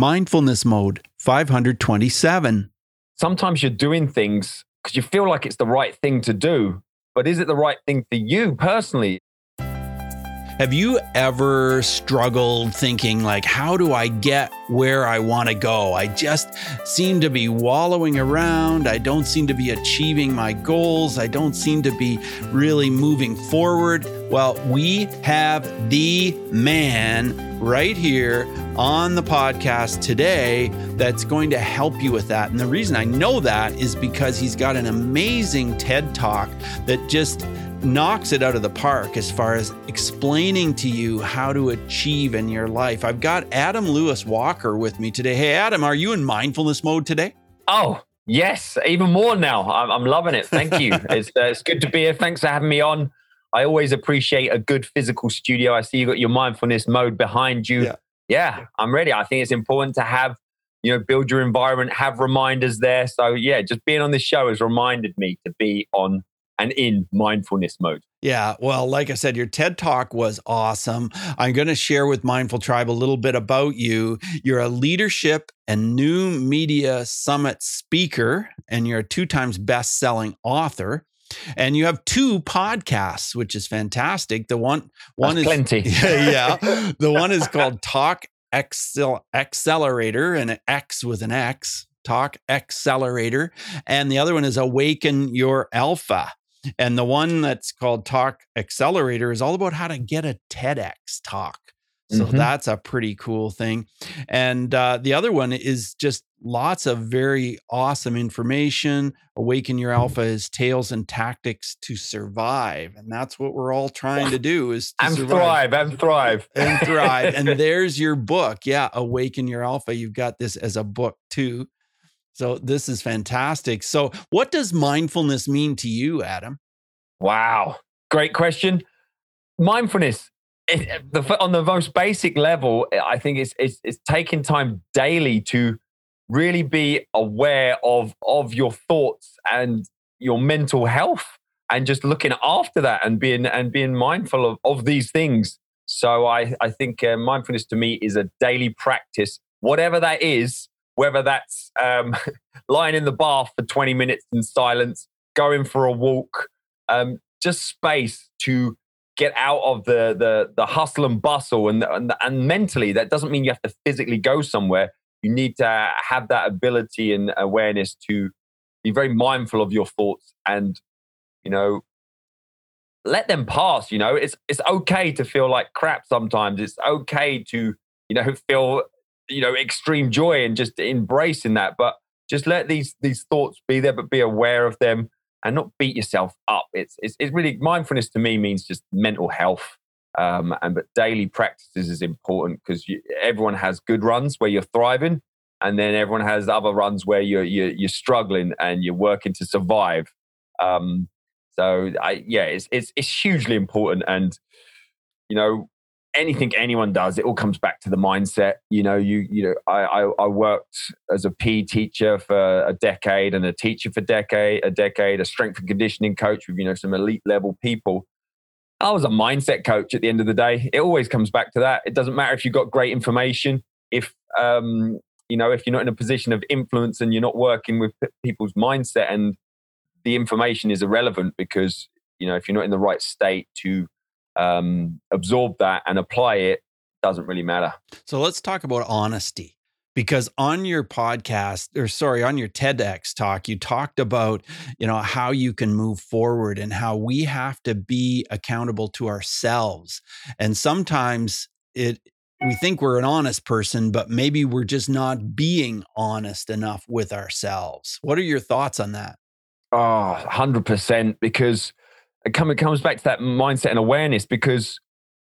Mindfulness Mode 527. Sometimes you're doing things because you feel like it's the right thing to do, but is it the right thing for you personally? Have you ever struggled thinking, like, how do I get where I want to go? I just seem to be wallowing around. I don't seem to be achieving my goals. I don't seem to be really moving forward. Well, we have the man right here on the podcast today that's going to help you with that. And the reason I know that is because he's got an amazing TED talk that just knocks it out of the park as far as explaining to you how to achieve in your life. I've got Adam Lewis Walker with me today. Hey, Adam, are you in mindfulness mode today? Oh, yes, even more now. I'm, I'm loving it. Thank you. it's, uh, it's good to be here. Thanks for having me on. I always appreciate a good physical studio. I see you got your mindfulness mode behind you. Yeah. yeah, I'm ready. I think it's important to have, you know, build your environment, have reminders there. So, yeah, just being on this show has reminded me to be on and in mindfulness mode. Yeah, well, like I said, your TED Talk was awesome. I'm going to share with Mindful Tribe a little bit about you. You're a leadership and new media summit speaker, and you're a two times best selling author. And you have two podcasts, which is fantastic. The one one That's is plenty. yeah, yeah. The one is called Talk Excel Accelerator, and an X with an X. Talk Accelerator, and the other one is Awaken Your Alpha. And the one that's called Talk Accelerator is all about how to get a TEDx talk. So mm-hmm. that's a pretty cool thing. And uh, the other one is just lots of very awesome information. Awaken Your Alpha is tales and tactics to survive. And that's what we're all trying to do is to and survive. thrive and thrive. And thrive. and there's your book. Yeah, Awaken Your Alpha. You've got this as a book too. So this is fantastic. So what does mindfulness mean to you, Adam? Wow. Great question. Mindfulness it, the, on the most basic level, I think it's, it's, it's taking time daily to really be aware of of your thoughts and your mental health and just looking after that and being and being mindful of, of these things so i i think uh, mindfulness to me is a daily practice whatever that is whether that's um, lying in the bath for 20 minutes in silence, going for a walk, um, just space to get out of the the, the hustle and bustle. And, and, and mentally, that doesn't mean you have to physically go somewhere. You need to have that ability and awareness to be very mindful of your thoughts and, you know, let them pass. You know, it's it's okay to feel like crap sometimes. It's okay to you know feel you know extreme joy and just embracing that. But just let these these thoughts be there but be aware of them and not beat yourself up. It's it's, it's really mindfulness to me means just mental health. Um, and but daily practices is important because everyone has good runs where you're thriving and then everyone has other runs where you're you're, you're struggling and you're working to survive. Um, so I, yeah it's, it's it's hugely important. And you know anything anyone does, it all comes back to the mindset. You know, you you know, I I, I worked as a PE teacher for a decade and a teacher for decade, a decade, a strength and conditioning coach with you know some elite level people. I was a mindset coach at the end of the day. It always comes back to that. It doesn't matter if you've got great information, if um, you know, if you're not in a position of influence and you're not working with people's mindset and the information is irrelevant because you know if you're not in the right state to um, absorb that and apply it doesn't really matter. So let's talk about honesty because on your podcast or sorry on your TEDx talk you talked about you know how you can move forward and how we have to be accountable to ourselves. And sometimes it we think we're an honest person but maybe we're just not being honest enough with ourselves. What are your thoughts on that? Oh 100% because it, come, it comes back to that mindset and awareness because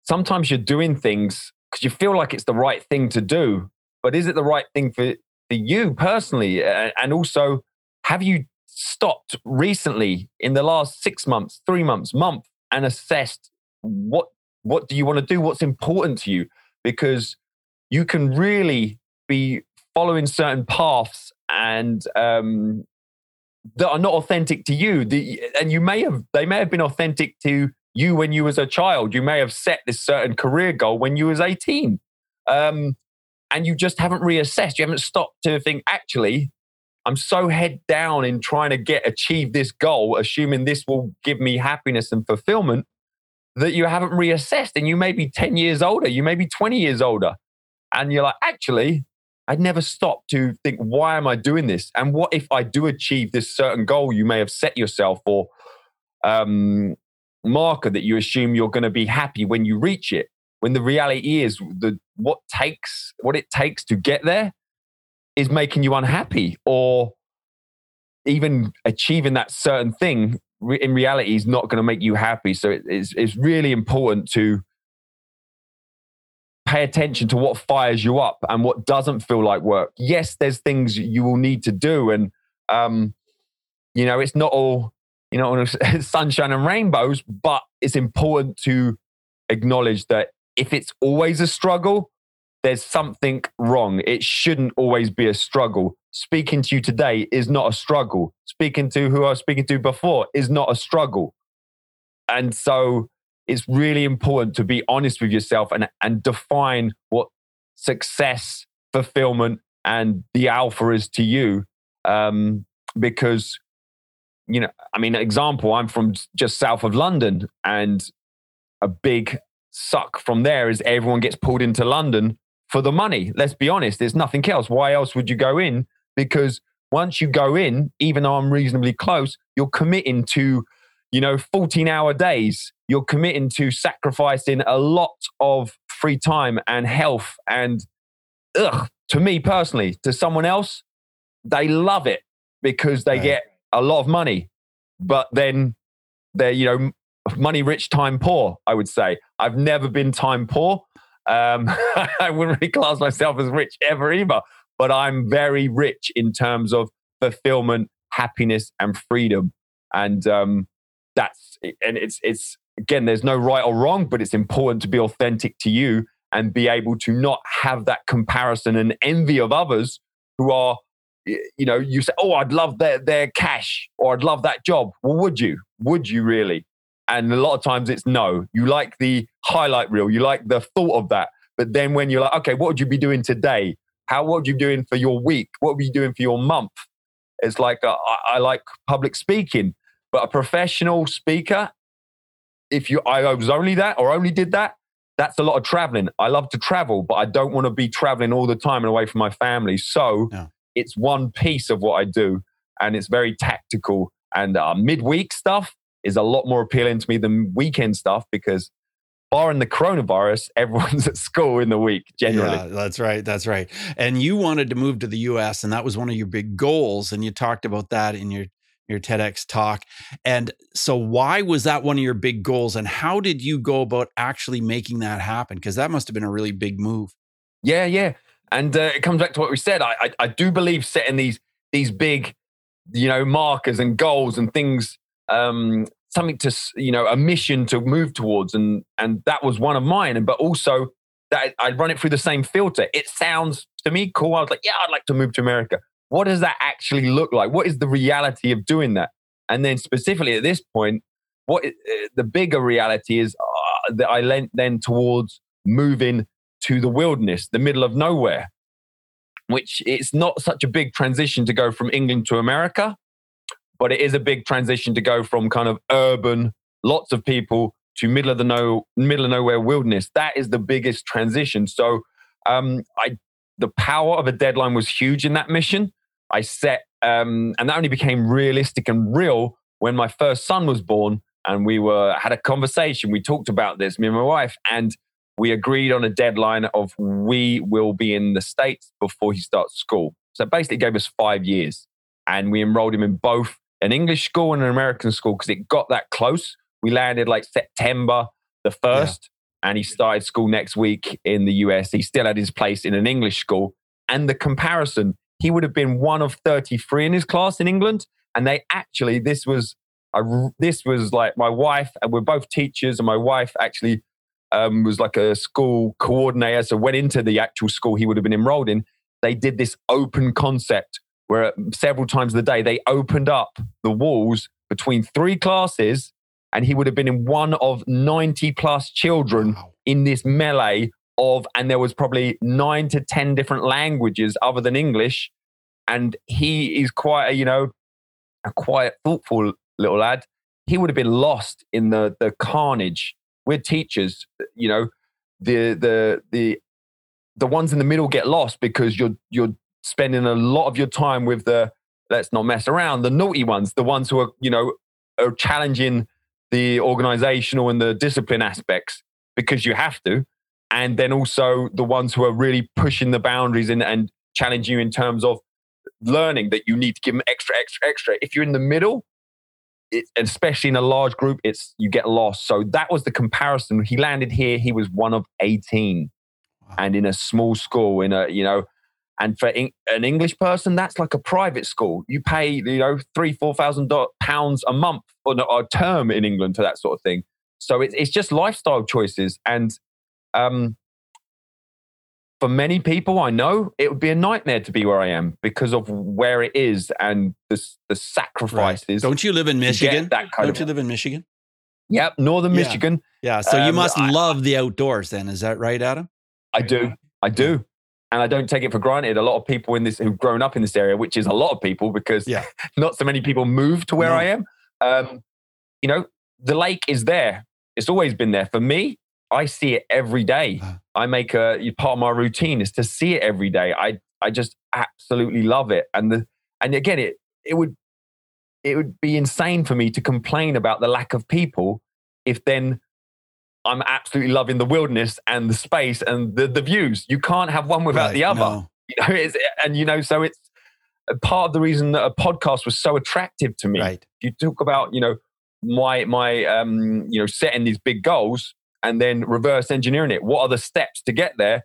sometimes you're doing things because you feel like it's the right thing to do, but is it the right thing for, for you personally? And also, have you stopped recently in the last six months, three months, month, and assessed what what do you want to do? What's important to you? Because you can really be following certain paths and um, that are not authentic to you. The, and you may have, they may have been authentic to you when you was a child. You may have set this certain career goal when you was 18. Um, and you just haven't reassessed. You haven't stopped to think, actually, I'm so head down in trying to get achieve this goal, assuming this will give me happiness and fulfillment, that you haven't reassessed. And you may be 10 years older, you may be 20 years older. And you're like, actually, I'd never stopped to think, why am I doing this? And what if I do achieve this certain goal you may have set yourself or um, marker that you assume you're going to be happy when you reach it? When the reality is the what takes what it takes to get there is making you unhappy or even achieving that certain thing in reality is not going to make you happy. So it's, it's really important to pay attention to what fires you up and what doesn't feel like work. Yes, there's things you will need to do. And, um, you know, it's not all, you know, sunshine and rainbows, but it's important to acknowledge that if it's always a struggle, there's something wrong. It shouldn't always be a struggle. Speaking to you today is not a struggle. Speaking to who I was speaking to before is not a struggle. And so it's really important to be honest with yourself and, and define what success, fulfillment, and the alpha is to you. Um, because, you know, I mean, example, I'm from just south of London, and a big suck from there is everyone gets pulled into London for the money. Let's be honest, there's nothing else. Why else would you go in? Because once you go in, even though I'm reasonably close, you're committing to, you know, 14 hour days. You're committing to sacrificing a lot of free time and health. And ugh, to me personally, to someone else, they love it because they right. get a lot of money. But then they're, you know, money rich, time poor, I would say. I've never been time poor. Um, I wouldn't really class myself as rich ever either, but I'm very rich in terms of fulfillment, happiness, and freedom. And um, that's and it's it's again, there's no right or wrong, but it's important to be authentic to you and be able to not have that comparison and envy of others who are you know you say oh i'd love their their cash or i'd love that job well would you would you really and a lot of times it's no. You like the highlight reel, you like the thought of that. But then when you're like, okay, what would you be doing today? How what would you be doing for your week? What would you be doing for your month? It's like uh, I, I like public speaking, but a professional speaker, if you I was only that or only did that, that's a lot of traveling. I love to travel, but I don't want to be traveling all the time and away from my family. So yeah. it's one piece of what I do, and it's very tactical. And uh, midweek stuff, is a lot more appealing to me than weekend stuff because barring the coronavirus, everyone's at school in the week generally. Yeah, that's right. That's right. And you wanted to move to the US and that was one of your big goals. And you talked about that in your your TEDx talk. And so why was that one of your big goals? And how did you go about actually making that happen? Because that must have been a really big move. Yeah, yeah. And uh, it comes back to what we said. I, I, I do believe setting these these big, you know, markers and goals and things um, something to you know a mission to move towards, and and that was one of mine. And but also that I'd run it through the same filter. It sounds to me cool. I was like, yeah, I'd like to move to America. What does that actually look like? What is the reality of doing that? And then specifically at this point, what uh, the bigger reality is uh, that I lent then towards moving to the wilderness, the middle of nowhere, which it's not such a big transition to go from England to America but it is a big transition to go from kind of urban, lots of people to middle of the no middle of nowhere wilderness. That is the biggest transition. So um, I the power of a deadline was huge in that mission. I set um, and that only became realistic and real when my first son was born and we were had a conversation. We talked about this, me and my wife, and we agreed on a deadline of we will be in the States before he starts school. So basically gave us five years. And we enrolled him in both an English school and an American school because it got that close. We landed like September the 1st, yeah. and he started school next week in the US. He still had his place in an English school. And the comparison, he would have been one of 33 in his class in England. And they actually, this was, a, this was like my wife, and we're both teachers, and my wife actually um, was like a school coordinator. So went into the actual school he would have been enrolled in. They did this open concept where several times a day they opened up the walls between three classes and he would have been in one of 90 plus children wow. in this melee of, and there was probably nine to 10 different languages other than English. And he is quite a, you know, a quiet, thoughtful little lad. He would have been lost in the, the carnage. We're teachers, you know, the, the, the, the ones in the middle get lost because you're, you're spending a lot of your time with the, let's not mess around, the naughty ones, the ones who are, you know, are challenging the organizational and the discipline aspects because you have to and then also the ones who are really pushing the boundaries and, and challenging you in terms of learning that you need to give them extra extra extra if you're in the middle it, especially in a large group it's you get lost so that was the comparison he landed here he was one of 18 wow. and in a small school in a you know and for in, an English person, that's like a private school. You pay, you know, three, four thousand pounds a month or a term in England for that sort of thing. So it's it's just lifestyle choices, and um, for many people I know, it would be a nightmare to be where I am because of where it is and the the sacrifices. Right. Don't you live in Michigan? That kind Don't of, you live in Michigan? Yep, northern yeah. Michigan. Yeah, so um, you must I, love the outdoors then. Is that right, Adam? I do. I do and I don't take it for granted. A lot of people in this who've grown up in this area, which is a lot of people because yeah. not so many people move to where no. I am. Um, you know, the lake is there. It's always been there. For me, I see it every day. Uh. I make a part of my routine is to see it every day. I I just absolutely love it. And the and again, it it would it would be insane for me to complain about the lack of people if then I'm absolutely loving the wilderness and the space and the, the views. You can't have one without right, the other. No. You know, it's, and you know, so it's part of the reason that a podcast was so attractive to me. Right. You talk about, you know, my my um, you know, setting these big goals and then reverse engineering it. What are the steps to get there?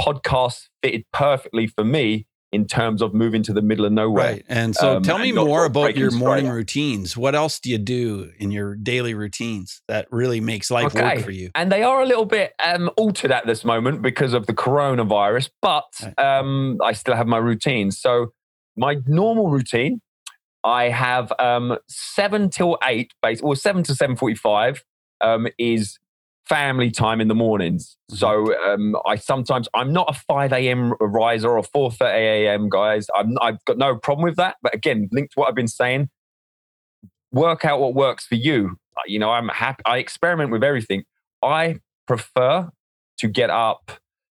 Podcasts fitted perfectly for me in terms of moving to the middle of nowhere. Right. And so um, tell me more about your morning routines. What else do you do in your daily routines that really makes life okay. work for you? And they are a little bit um, altered at this moment because of the coronavirus, but um, I still have my routines. So my normal routine, I have um, seven till eight, base, or seven to seven forty-five um, is family time in the mornings. Mm-hmm. So um, I sometimes I'm not a 5 a.m. riser or 4:30 a.m. guys. I'm I've got no problem with that. But again, linked to what I've been saying, work out what works for you. Uh, you know, I'm happy. I experiment with everything. I prefer to get up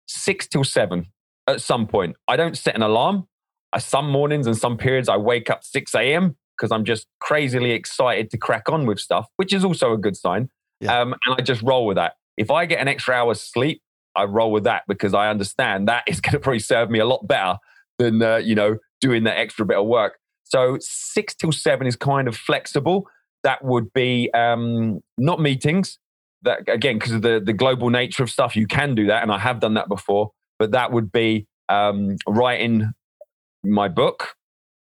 six till seven at some point. I don't set an alarm. I, some mornings and some periods I wake up 6 a.m. because I'm just crazily excited to crack on with stuff, which is also a good sign. Yeah. Um, and I just roll with that. If I get an extra hour's sleep, I roll with that because I understand that is going to probably serve me a lot better than, uh, you know, doing that extra bit of work. So six till seven is kind of flexible. That would be um, not meetings. That again, because of the the global nature of stuff, you can do that, and I have done that before. But that would be um, writing my book,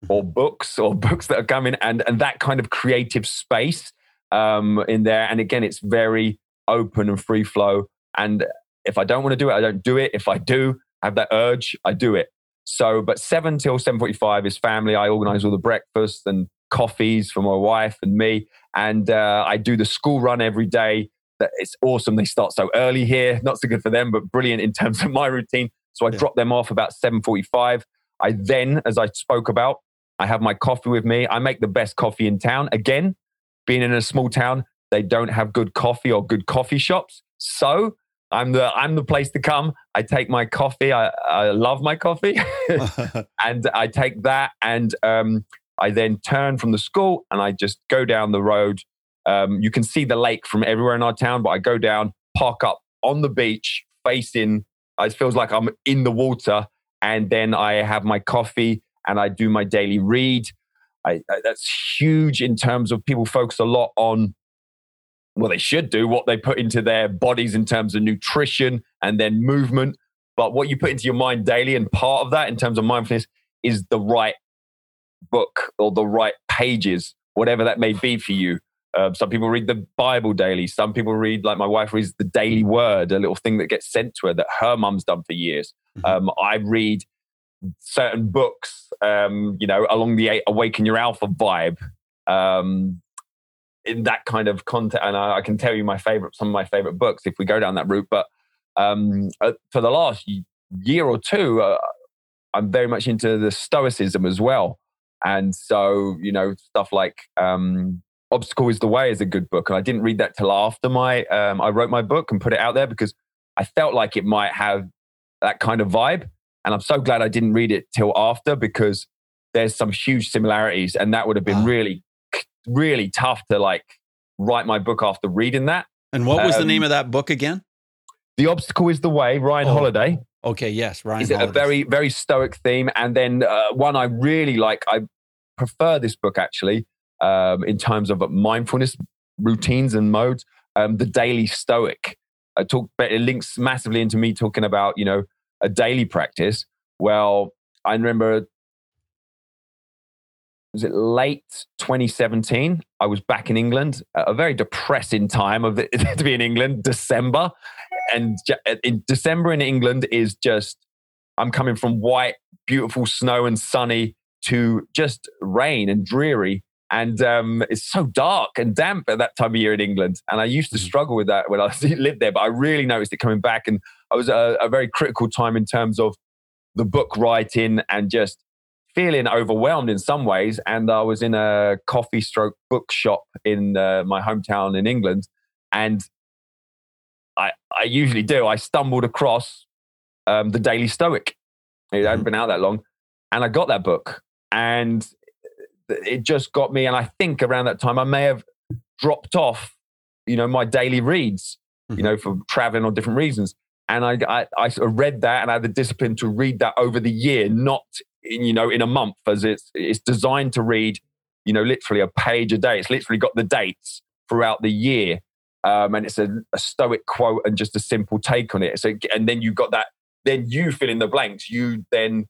or books, or books that are coming, and and that kind of creative space um, in there. And again, it's very open and free flow. And if I don't want to do it, I don't do it. If I do have that urge, I do it. So, but seven till seven forty-five is family. I organize all the breakfast and coffees for my wife and me, and uh, I do the school run every day. That it's awesome. They start so early here. Not so good for them, but brilliant in terms of my routine. So I yeah. drop them off about seven forty-five. I then, as I spoke about, I have my coffee with me. I make the best coffee in town. Again, being in a small town, they don't have good coffee or good coffee shops. So I'm the I'm the place to come. I take my coffee. I, I love my coffee, and I take that, and um, I then turn from the school and I just go down the road. Um, you can see the lake from everywhere in our town, but I go down, park up on the beach, facing. It feels like I'm in the water, and then I have my coffee and I do my daily read. I, I, that's huge in terms of people focus a lot on well they should do what they put into their bodies in terms of nutrition and then movement. But what you put into your mind daily and part of that in terms of mindfulness is the right book or the right pages whatever that may be for you. Um, some people read the bible daily. Some people read like my wife reads the daily word a little thing that gets sent to her that her mum's done for years. Mm-hmm. um, i read certain books, um, you know, along the Awaken Your Alpha vibe, um, in that kind of content. And I, I, can tell you my favorite, some of my favorite books if we go down that route. But um, uh, for the last year or two, uh, I'm very much into the Stoicism as well. And so, you know, stuff like um, Obstacle is the Way is a good book. And I didn't read that till after my, um, I wrote my book and put it out there because I felt like it might have that kind of vibe. And I'm so glad I didn't read it till after because there's some huge similarities. And that would have been wow. really, really tough to like write my book after reading that. And what was um, the name of that book again? The Obstacle is the Way, Ryan oh. Holiday. Okay, yes, Ryan. Is it a very, very stoic theme? And then uh, one I really like, I prefer this book actually um, in terms of mindfulness routines and modes. Um, the Daily Stoic. I talk, it links massively into me talking about, you know, a daily practice. Well, I remember, was it late 2017? I was back in England, a very depressing time of the, to be in England, December. And in December in England is just, I'm coming from white, beautiful snow and sunny to just rain and dreary. And um, it's so dark and damp at that time of year in England. And I used to mm-hmm. struggle with that when I lived there, but I really noticed it coming back. And I was a, a very critical time in terms of the book writing and just feeling overwhelmed in some ways. And I was in a coffee stroke bookshop in uh, my hometown in England. And I, I usually do. I stumbled across um, the Daily Stoic. It hadn't mm-hmm. been out that long. And I got that book and it just got me. And I think around that time, I may have dropped off, you know, my daily reads, mm-hmm. you know, for traveling or different reasons. And I, I, I read that and I had the discipline to read that over the year, not in, you know, in a month, as it's it's designed to read, you know, literally a page a day. It's literally got the dates throughout the year. Um, and it's a, a, stoic quote and just a simple take on it. So, and then you got that. Then you fill in the blanks. You then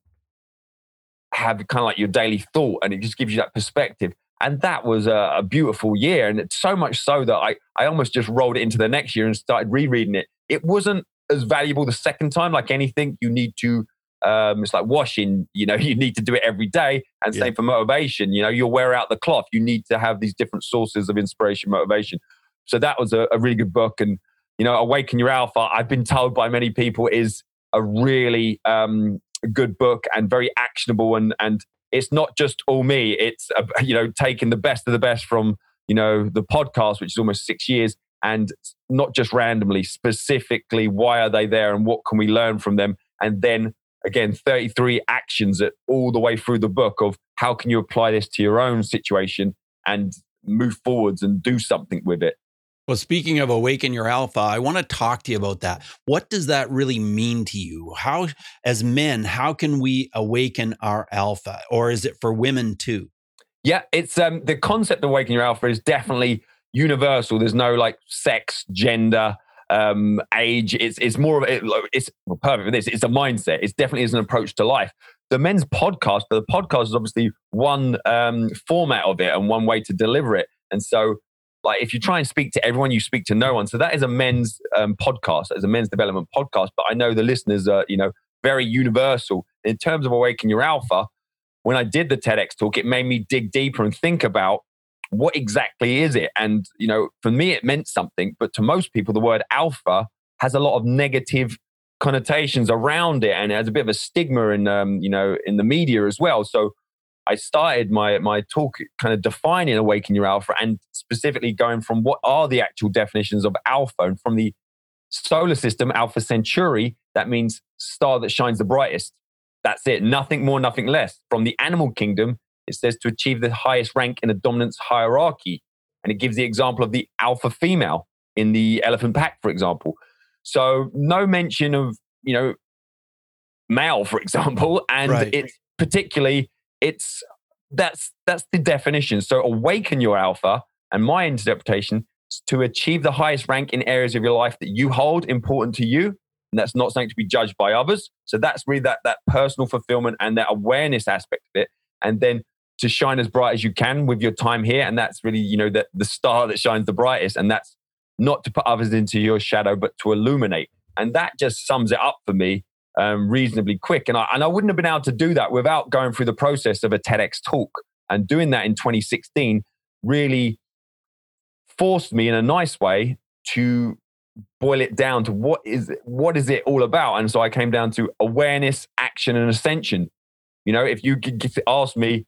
have kind of like your daily thought and it just gives you that perspective. And that was a, a beautiful year. And it's so much so that I, I almost just rolled it into the next year and started rereading it. It wasn't as valuable the second time, like anything, you need to um, it's like washing, you know, you need to do it every day. And yeah. same for motivation, you know, you'll wear out the cloth. You need to have these different sources of inspiration, motivation. So that was a, a really good book. And, you know, Awaken Your Alpha, I've been told by many people is a really um, good book and very actionable and and it's not just all me it's uh, you know taking the best of the best from you know the podcast which is almost 6 years and not just randomly specifically why are they there and what can we learn from them and then again 33 actions that all the way through the book of how can you apply this to your own situation and move forwards and do something with it well, speaking of awaken your alpha, I want to talk to you about that. What does that really mean to you? How, as men, how can we awaken our alpha, or is it for women too? Yeah, it's um, the concept of awaken your alpha is definitely universal. There's no like sex, gender, um, age. It's it's more of it. It's well, perfect for this. It's a mindset. It's definitely is an approach to life. The men's podcast, but the podcast is obviously one um, format of it and one way to deliver it. And so like if you try and speak to everyone, you speak to no one. So that is a men's um, podcast, as a men's development podcast. But I know the listeners are, you know, very universal in terms of awaken your alpha. When I did the TEDx talk, it made me dig deeper and think about what exactly is it. And you know, for me, it meant something, but to most people, the word alpha has a lot of negative connotations around it, and it has a bit of a stigma in, um, you know, in the media as well. So I started my my talk kind of defining awaken your alpha and specifically going from what are the actual definitions of alpha and from the solar system alpha centauri that means star that shines the brightest that's it nothing more nothing less from the animal kingdom it says to achieve the highest rank in a dominance hierarchy and it gives the example of the alpha female in the elephant pack for example so no mention of you know male for example and right. it's particularly it's that's that's the definition. So awaken your alpha, and my interpretation is to achieve the highest rank in areas of your life that you hold important to you. And that's not something to be judged by others. So that's really that that personal fulfillment and that awareness aspect of it. And then to shine as bright as you can with your time here. And that's really, you know, that the star that shines the brightest. And that's not to put others into your shadow, but to illuminate. And that just sums it up for me um, reasonably quick. And I, and I wouldn't have been able to do that without going through the process of a TEDx talk. And doing that in 2016 really forced me in a nice way to boil it down to what is what is it all about and so i came down to awareness action and ascension you know if you ask me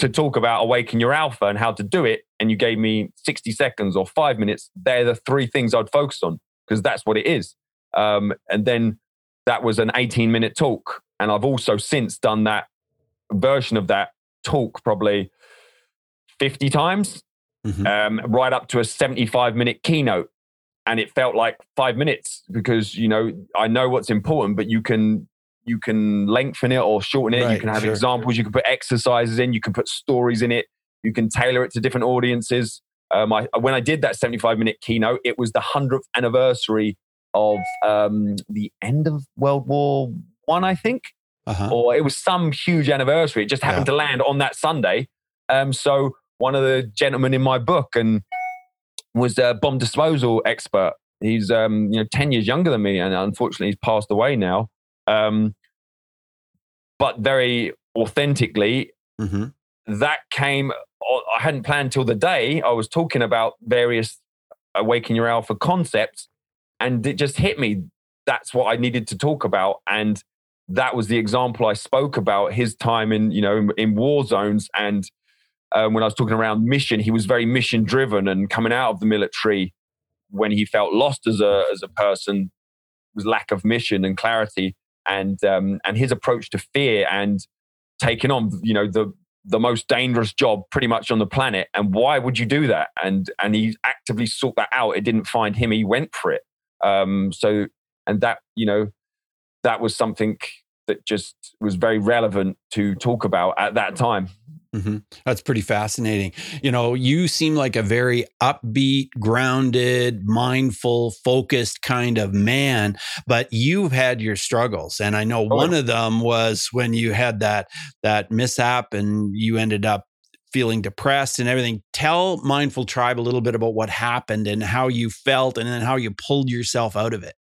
to talk about awaken your alpha and how to do it and you gave me 60 seconds or five minutes they're the three things i'd focus on because that's what it is um, and then that was an 18 minute talk and i've also since done that version of that talk probably 50 times mm-hmm. um, right up to a 75 minute keynote and it felt like five minutes because you know i know what's important but you can you can lengthen it or shorten it right, you can have sure. examples you can put exercises in you can put stories in it you can tailor it to different audiences um, I, when i did that 75 minute keynote it was the 100th anniversary of um, the end of world war one i think uh-huh. or it was some huge anniversary it just happened yeah. to land on that sunday um, so one of the gentlemen in my book and was a bomb disposal expert. He's um, you know ten years younger than me, and unfortunately, he's passed away now. Um, but very authentically, mm-hmm. that came. I hadn't planned till the day I was talking about various awaken your alpha concepts, and it just hit me. That's what I needed to talk about, and that was the example I spoke about. His time in you know in, in war zones and um, when I was talking around mission, he was very mission driven and coming out of the military when he felt lost as a as a person was lack of mission and clarity and um, and his approach to fear and taking on you know the the most dangerous job pretty much on the planet. And why would you do that? And and he actively sought that out. It didn't find him. He went for it. Um, so and that you know that was something that just was very relevant to talk about at that time Mm-hmm. That's pretty fascinating. You know, you seem like a very upbeat, grounded, mindful, focused kind of man, but you've had your struggles. And I know oh. one of them was when you had that that mishap and you ended up feeling depressed and everything. Tell Mindful Tribe a little bit about what happened and how you felt and then how you pulled yourself out of it.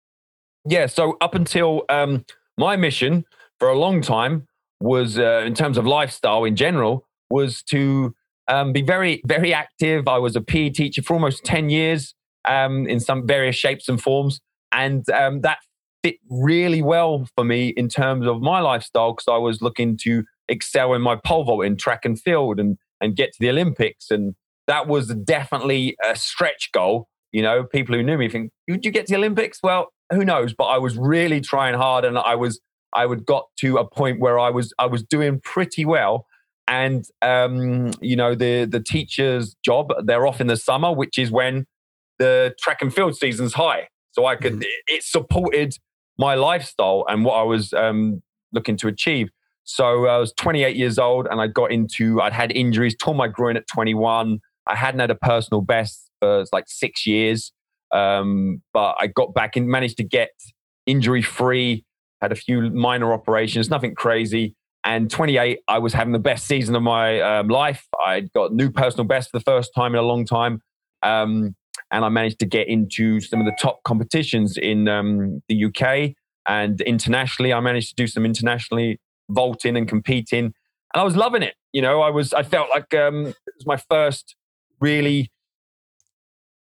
Yeah, so up until um, my mission for a long time was uh, in terms of lifestyle in general was to um, be very, very active. I was a PE teacher for almost 10 years um, in some various shapes and forms. And um, that fit really well for me in terms of my lifestyle because I was looking to excel in my pole vault in track and field and, and get to the Olympics. And that was definitely a stretch goal. You know, people who knew me think, would you get to the Olympics? Well, who knows? But I was really trying hard and I was, I would got to a point where I was, I was doing pretty well and um, you know the the teacher's job they're off in the summer which is when the track and field season's high. So i could mm. it supported my lifestyle and what i was um, looking to achieve. So i was 28 years old and i got into i'd had injuries tore my groin at 21 i hadn't had a personal best for like six years. Um, but i got back and managed to get injury free had a few minor operations nothing crazy and 28, I was having the best season of my um, life. I got new personal best for the first time in a long time. Um, and I managed to get into some of the top competitions in um, the UK and internationally. I managed to do some internationally vaulting and competing, and I was loving it. You know, I was I felt like um, it was my first really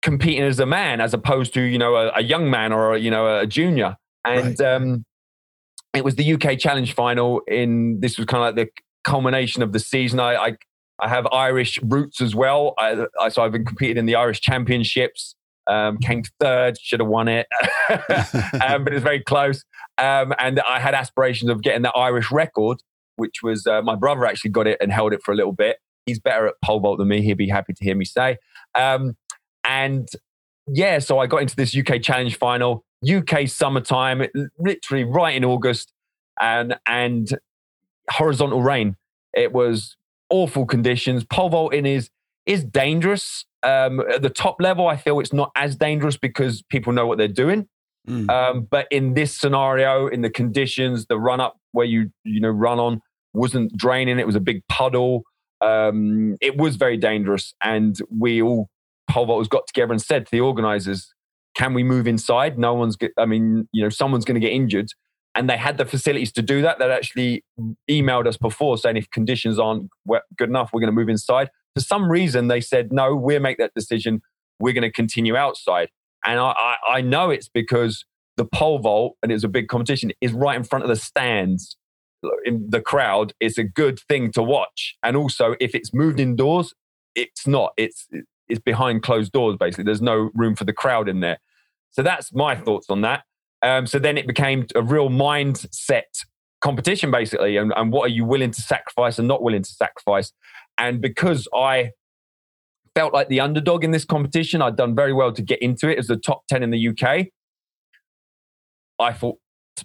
competing as a man, as opposed to you know a, a young man or a, you know a junior. And right. um, it was the UK Challenge final. In this was kind of like the culmination of the season. I I, I have Irish roots as well. I, I, so I've been competed in the Irish Championships. Um, came third, should have won it, um, but it's very close. Um, and I had aspirations of getting the Irish record, which was uh, my brother actually got it and held it for a little bit. He's better at pole vault than me. He'd be happy to hear me say. Um, and yeah, so I got into this UK Challenge final. UK summertime, literally right in August, and and horizontal rain. It was awful conditions. Pole vaulting is is dangerous. Um, at the top level, I feel it's not as dangerous because people know what they're doing. Mm. Um, but in this scenario, in the conditions, the run up where you you know run on wasn't draining. It was a big puddle. Um, it was very dangerous, and we all pole vaulters got together and said to the organisers, can we move inside? No one's, I mean, you know, someone's going to get injured. And they had the facilities to do that. They actually emailed us before saying if conditions aren't good enough, we're going to move inside. For some reason, they said, no, we'll make that decision. We're going to continue outside. And I, I, I know it's because the pole vault, and it was a big competition, is right in front of the stands in the crowd. It's a good thing to watch. And also, if it's moved indoors, it's not. It's it's behind closed doors. Basically, there's no room for the crowd in there. So that's my thoughts on that. Um, so then it became a real mindset competition, basically, and, and what are you willing to sacrifice and not willing to sacrifice. And because I felt like the underdog in this competition, I'd done very well to get into it as the top 10 in the UK. I thought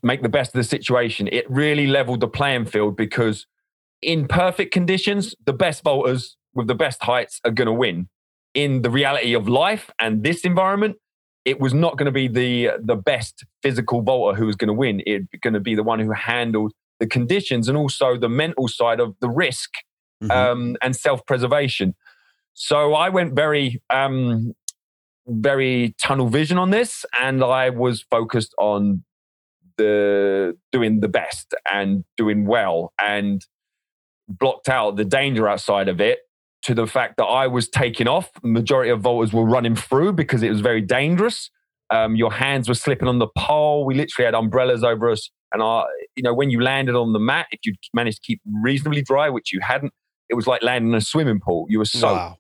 make the best of the situation. It really leveled the playing field because in perfect conditions, the best vaulters with the best heights are going to win. In the reality of life and this environment, it was not going to be the the best physical vaulter who was going to win. It's going to be the one who handled the conditions and also the mental side of the risk mm-hmm. um, and self preservation. So I went very um, very tunnel vision on this, and I was focused on the doing the best and doing well, and blocked out the danger outside of it to the fact that I was taking off. Majority of vaulters were running through because it was very dangerous. Um, your hands were slipping on the pole. We literally had umbrellas over us. And I, you know, when you landed on the mat, if you managed to keep reasonably dry, which you hadn't, it was like landing in a swimming pool. You were soaked. Wow.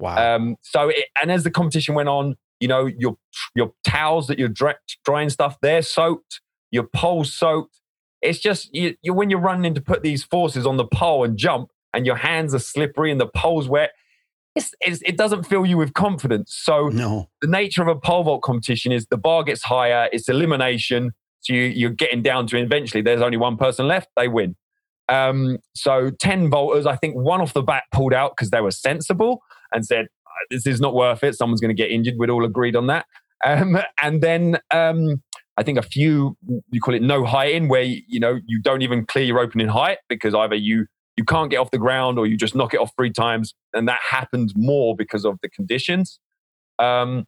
Wow. Um, so, it, and as the competition went on, you know, your your towels that you're dry, drying stuff, they're soaked. Your pole's soaked. It's just you, you when you're running to put these forces on the pole and jump, and your hands are slippery and the pole's wet, it's, it's, it doesn't fill you with confidence. So no. the nature of a pole vault competition is the bar gets higher, it's elimination. So you, you're getting down to eventually there's only one person left, they win. Um, so 10 vaulters, I think one off the bat pulled out because they were sensible and said, this is not worth it. Someone's going to get injured. We'd all agreed on that. Um, and then um, I think a few, you call it no height in, where you know you don't even clear your opening height because either you you can't get off the ground or you just knock it off three times. And that happens more because of the conditions. Um,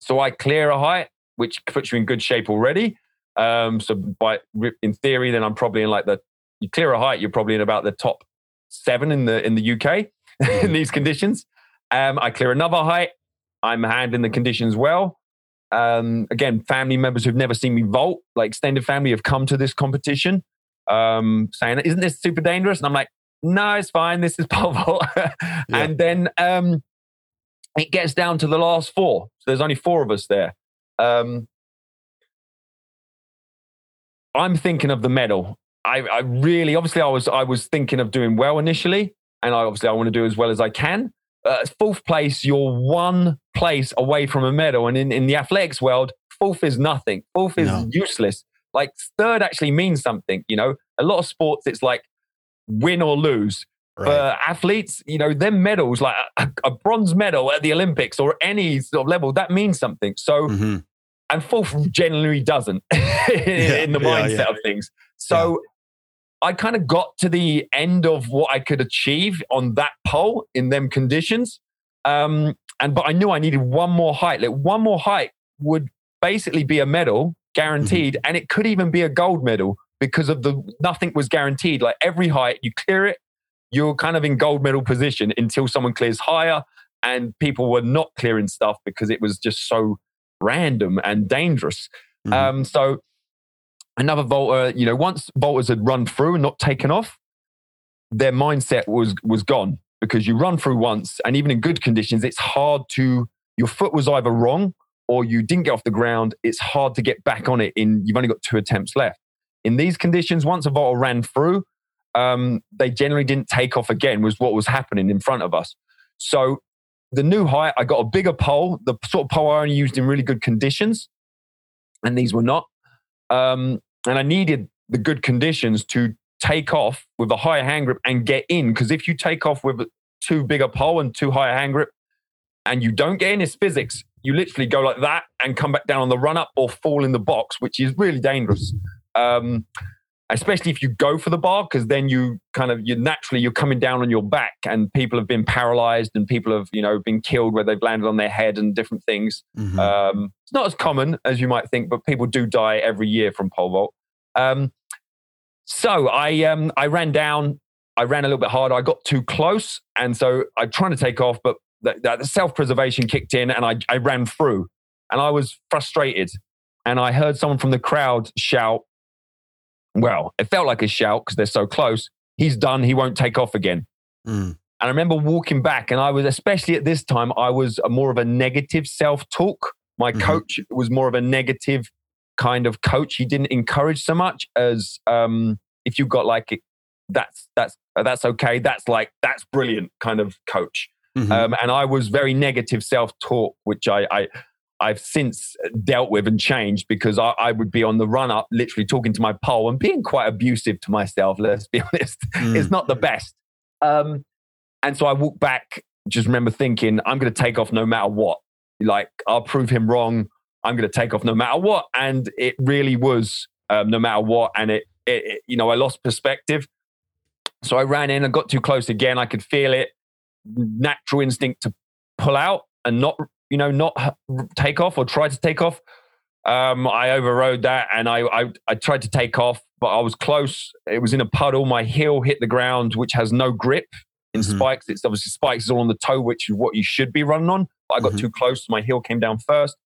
so I clear a height, which puts you in good shape already. Um, so by in theory, then I'm probably in like the you clear a height, you're probably in about the top seven in the in the UK in mm-hmm. these conditions. Um, I clear another height. I'm handling the conditions well. Um, again, family members who've never seen me vault, like extended family, have come to this competition um, saying, "Isn't this super dangerous?" And I'm like, "No, it's fine. This is pole vault." yeah. And then um, it gets down to the last four. So there's only four of us there. Um, I'm thinking of the medal. I, I, really, obviously, I was I was thinking of doing well initially, and I obviously I want to do as well as I can. Uh, fourth place, you're one place away from a medal, and in, in the athletics world, fourth is nothing. Fourth is no. useless. Like third actually means something. You know, a lot of sports it's like win or lose. Right. For athletes, you know, them medals, like a, a, bronze medal at the Olympics or any sort of level, that means something. So, mm-hmm. and fourth generally doesn't in, yeah, in the mindset yeah, yeah. of things. So, I kind of got to the end of what I could achieve on that pole in them conditions. Um, and but I knew I needed one more height. Like one more height would basically be a medal guaranteed, mm-hmm. and it could even be a gold medal because of the nothing was guaranteed. Like every height, you clear it, you're kind of in gold medal position until someone clears higher, and people were not clearing stuff because it was just so random and dangerous. Mm-hmm. Um, so another vaulter, you know, once vaulters had run through and not taken off, their mindset was was gone because you run through once, and even in good conditions, it's hard to. Your foot was either wrong or you didn't get off the ground, it's hard to get back on it in you've only got two attempts left. In these conditions, once a vault ran through, um, they generally didn't take off again, was what was happening in front of us. So the new height, I got a bigger pole, the sort of pole I only used in really good conditions, and these were not. Um, and I needed the good conditions to take off with a higher hand grip and get in. Because if you take off with too big a pole and too high a hand grip and you don't get in, it's physics you literally go like that and come back down on the run up or fall in the box, which is really dangerous. Um, especially if you go for the bar, because then you kind of you naturally you're coming down on your back, and people have been paralyzed, and people have you know been killed where they've landed on their head and different things. Mm-hmm. Um, it's not as common as you might think, but people do die every year from pole vault. Um, so I um, I ran down. I ran a little bit harder. I got too close, and so I'm trying to take off, but the, the self preservation kicked in and I, I ran through. and I was frustrated. And I heard someone from the crowd shout, well, it felt like a shout because they're so close. He's done. He won't take off again. Mm. And I remember walking back, and I was, especially at this time, I was a more of a negative self talk. My Mhm. coach was more of a negative kind of coach. He didn't encourage so much as um, if you got like, that's that's that's okay. That's like that's brilliant kind of coach. Mhm. Um, and I was very negative self talk, which I, I I've since dealt with and changed because I, I would be on the run up, literally talking to my pole and being quite abusive to myself. Let's be honest, Mm. it's not the best. Um, and so I walked back, just remember thinking, I'm going to take off no matter what. Like I'll prove him wrong. I'm going to take off no matter what. And it really was um, no matter what. And it, it, it, you know, I lost perspective. So I ran in and got too close again. I could feel it. Natural instinct to pull out and not, you know, not take off or try to take off. Um, I overrode that and I, I I tried to take off, but I was close. It was in a puddle. My heel hit the ground, which has no grip in Mhm. spikes. It's obviously spikes is all on the toe, which is what you should be running on. But I got Mhm. too close. My heel came down first,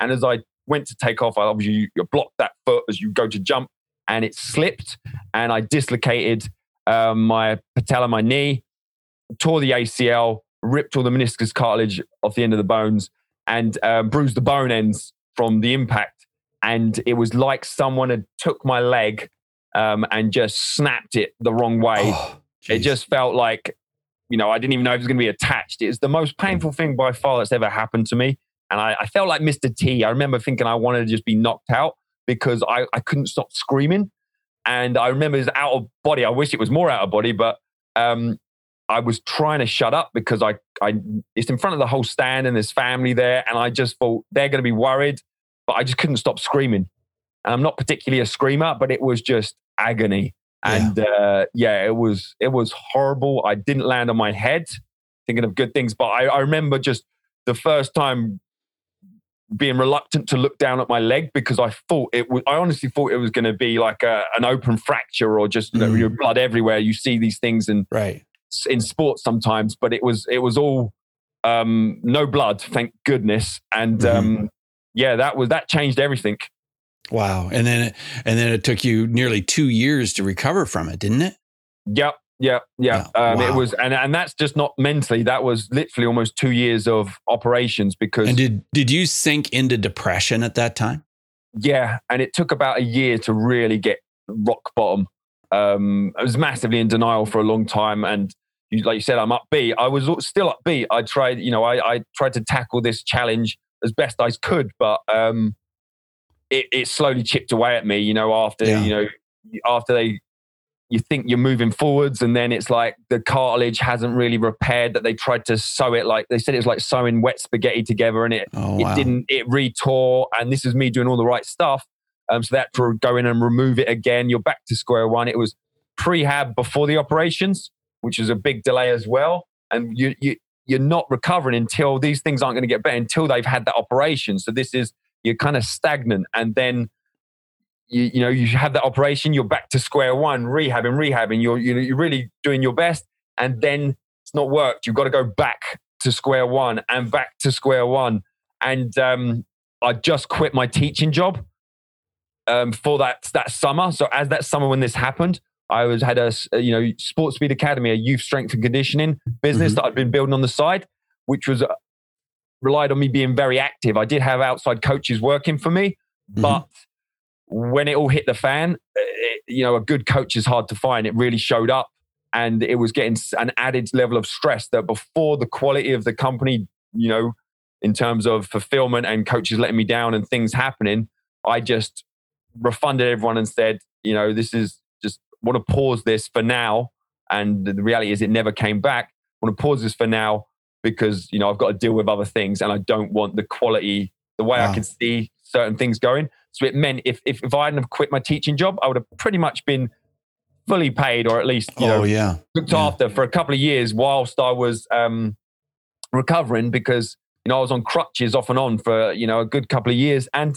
and as I went to take off, I obviously you block that foot as you go to jump, and it slipped, and I dislocated um, my patella, my knee, tore the ACL, ripped all the meniscus cartilage off the end of the bones, and um, bruised the bone ends from the impact. And it was like someone had took my leg um, and just snapped it the wrong way. Oh, it just felt like, you know, I didn't even know if it was going to be attached. It's the most painful thing by far that's ever happened to me. And I, I felt like Mr. T. I remember thinking I wanted to just be knocked out because I, I couldn't stop screaming. And I remember it was out of body. I wish it was more out of body, but um, I was trying to shut up because I, I, it's in front of the whole stand and there's family there. And I just thought they're going to be worried, but I just couldn't stop screaming. And I'm not particularly a screamer, but it was just agony. Yeah. And uh, yeah, it was it was horrible. I didn't land on my head, thinking of good things, but I, I remember just the first time being reluctant to look down at my leg because I thought it was. I honestly thought it was going to be like a, an open fracture or just you know, Mm. your blood everywhere. You see these things and right. In sports sometimes, but it was it was all um, no blood, thank goodness. And Mhm. um, yeah, that was that changed everything. Wow. And then it, and then it took you nearly two years to recover from it, didn't it? Yep, yep, Yep. Yeah, Um, It was, and and that's just not mentally. That was literally almost two years of operations because And did did you sink into depression at that time? yeah, and it took about a year to really get rock bottom. Um, I was massively in denial for a long time, and like you said, I'm upbeat. I was still upbeat. I tried, you know, I, I tried to tackle this challenge as best I could, but um, it, it slowly chipped away at me. You know, after Yeah. you know, after they, you think you're moving forwards, and then it's like the cartilage hasn't really repaired. That they tried to sew it, like they said, it was like sewing wet spaghetti together, and it Oh it wow. didn't it retore and this is me doing all the right stuff um, so that for go in and remove it again you're back to square one it was prehab before the operations which is a big delay as well. And you, you you're not recovering until these things aren't going to get better until they've had that operation. So this is you're kind of stagnant. And then you, you know you have that operation you're back to square one rehabbing rehabbing. You're you're really doing your best and then it's not worked. You've got to go back to square one and back to square one. And um, I just quit my teaching job um, for that that summer. So as that summer when this happened, I was had a you know Sports Speed Academy, a youth strength and conditioning business Mhm. that I'd been building on the side, which was uh, relied on me being very active. I did have outside coaches working for me, Mhm. but when it all hit the fan, it, you know, a good coach is hard to find. It really showed up, and it was getting an added level of stress that before the quality of the company, you know, in terms of fulfillment and coaches letting me down and things happening, I just refunded everyone and said, you know, this is want to pause this for now. And the reality is, it never came back. I want to pause this for now because you know I've got to deal with other things, and I don't want the quality, the way Wow. I can see certain things going. So it meant if if, if I hadn't have quit my teaching job, I would have pretty much been fully paid, or at least you oh know yeah. looked Yeah. after for a couple of years whilst I was um, recovering because you know I was on crutches off and on for you know a good couple of years, and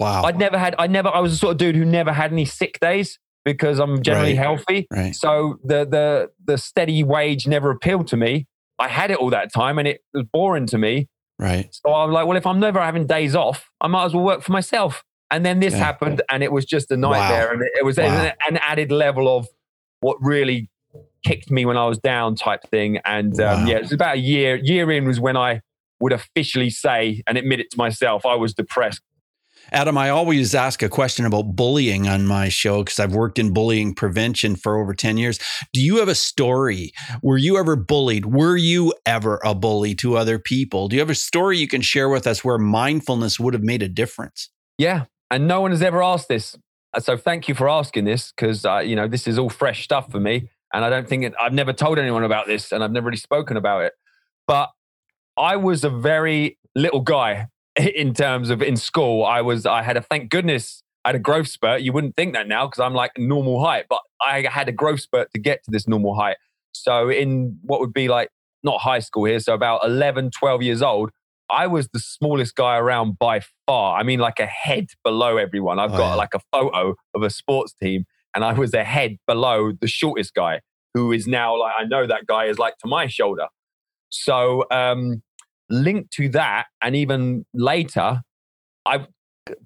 Wow. I'd never had I never I was the sort of dude who never had any sick days because I'm generally Right. healthy. right. So the the the steady wage never appealed to me. I had it all that time, and it was boring to me. Right. So I'm like, well, if I'm never having days off, I might as well work for myself. And then this Yeah. happened, and it was just a nightmare. And it, was Wow. an, an added level of what really kicked me when I was down, type thing. And um, Wow. yeah, it was about a year. Year in was when I would officially say and admit it to myself I was depressed. Adam, I always ask a question about bullying on my show because I've worked in bullying prevention for over 10 years. Do you have a story? Were you ever bullied? Were you ever a bully to other people? Do you have a story you can share with us where mindfulness would have made a difference? Yeah, and no one has ever asked this. Uh, So thank you for asking this because uh, you know this is all fresh stuff for me, and I don't think it, I've never told anyone about this, and I've never really spoken about it. But I was a very little guy in terms of in school. I was I had a thank goodness I had a growth spurt. You wouldn't think that now because I'm like normal height, but I had a growth spurt to get to this normal height. So in what would be like not high school here, so about 11, 12 years old, I was the smallest guy around by far. I mean, like a head below everyone. I've Oh, got yeah. like a photo of a sports team, and I was a head below the shortest guy, who is now like, I know that guy is like to my shoulder. So, um, linked to that, and even later, I,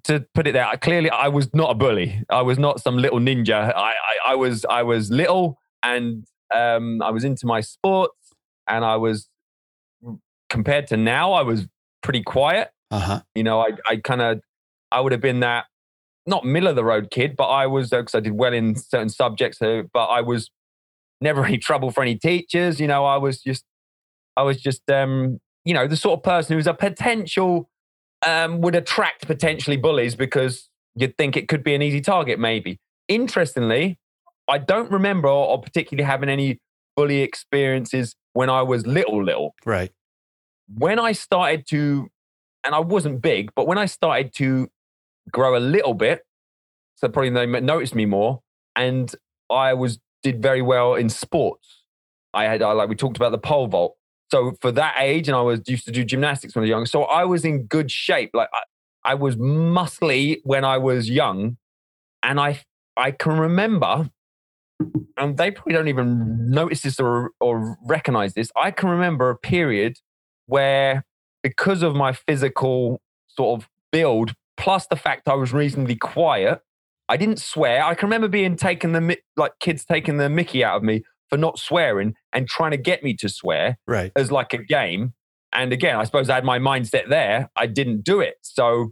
to put it there, I, clearly I was not a bully. I was not some little ninja. I, I, I was, I was little, and um, I was into my sports, and I was compared to now, I was pretty quiet. Uh huh. You know, I, I kind of, I would have been that not middle of the road kid, but I was because I did well in certain subjects. So, but I was never any trouble for any teachers. You know, I was just, I was just, um, you know, the sort of person who's a potential, um, would attract potentially bullies because you'd think it could be an easy target, maybe. Interestingly, I don't remember or particularly having any bully experiences when I was little, little Right. when I started to, and I wasn't big, but when I started to grow a little bit, so probably they noticed me more, and I was did very well in sports. I had, I, like we talked about the pole vault. So for that age, and I was used to do gymnastics when I was young, so I was in good shape. Like I, I was muscly when I was young, and I I can remember, and they probably don't even notice this or or recognize this. I can remember a period where because of my physical sort of build plus the fact I was reasonably quiet, I didn't swear. I can remember being taken the like kids taking the mickey out of me for not swearing and trying to get me to swear Right. as like a game. And again, I suppose I had my mindset there. I didn't do it, so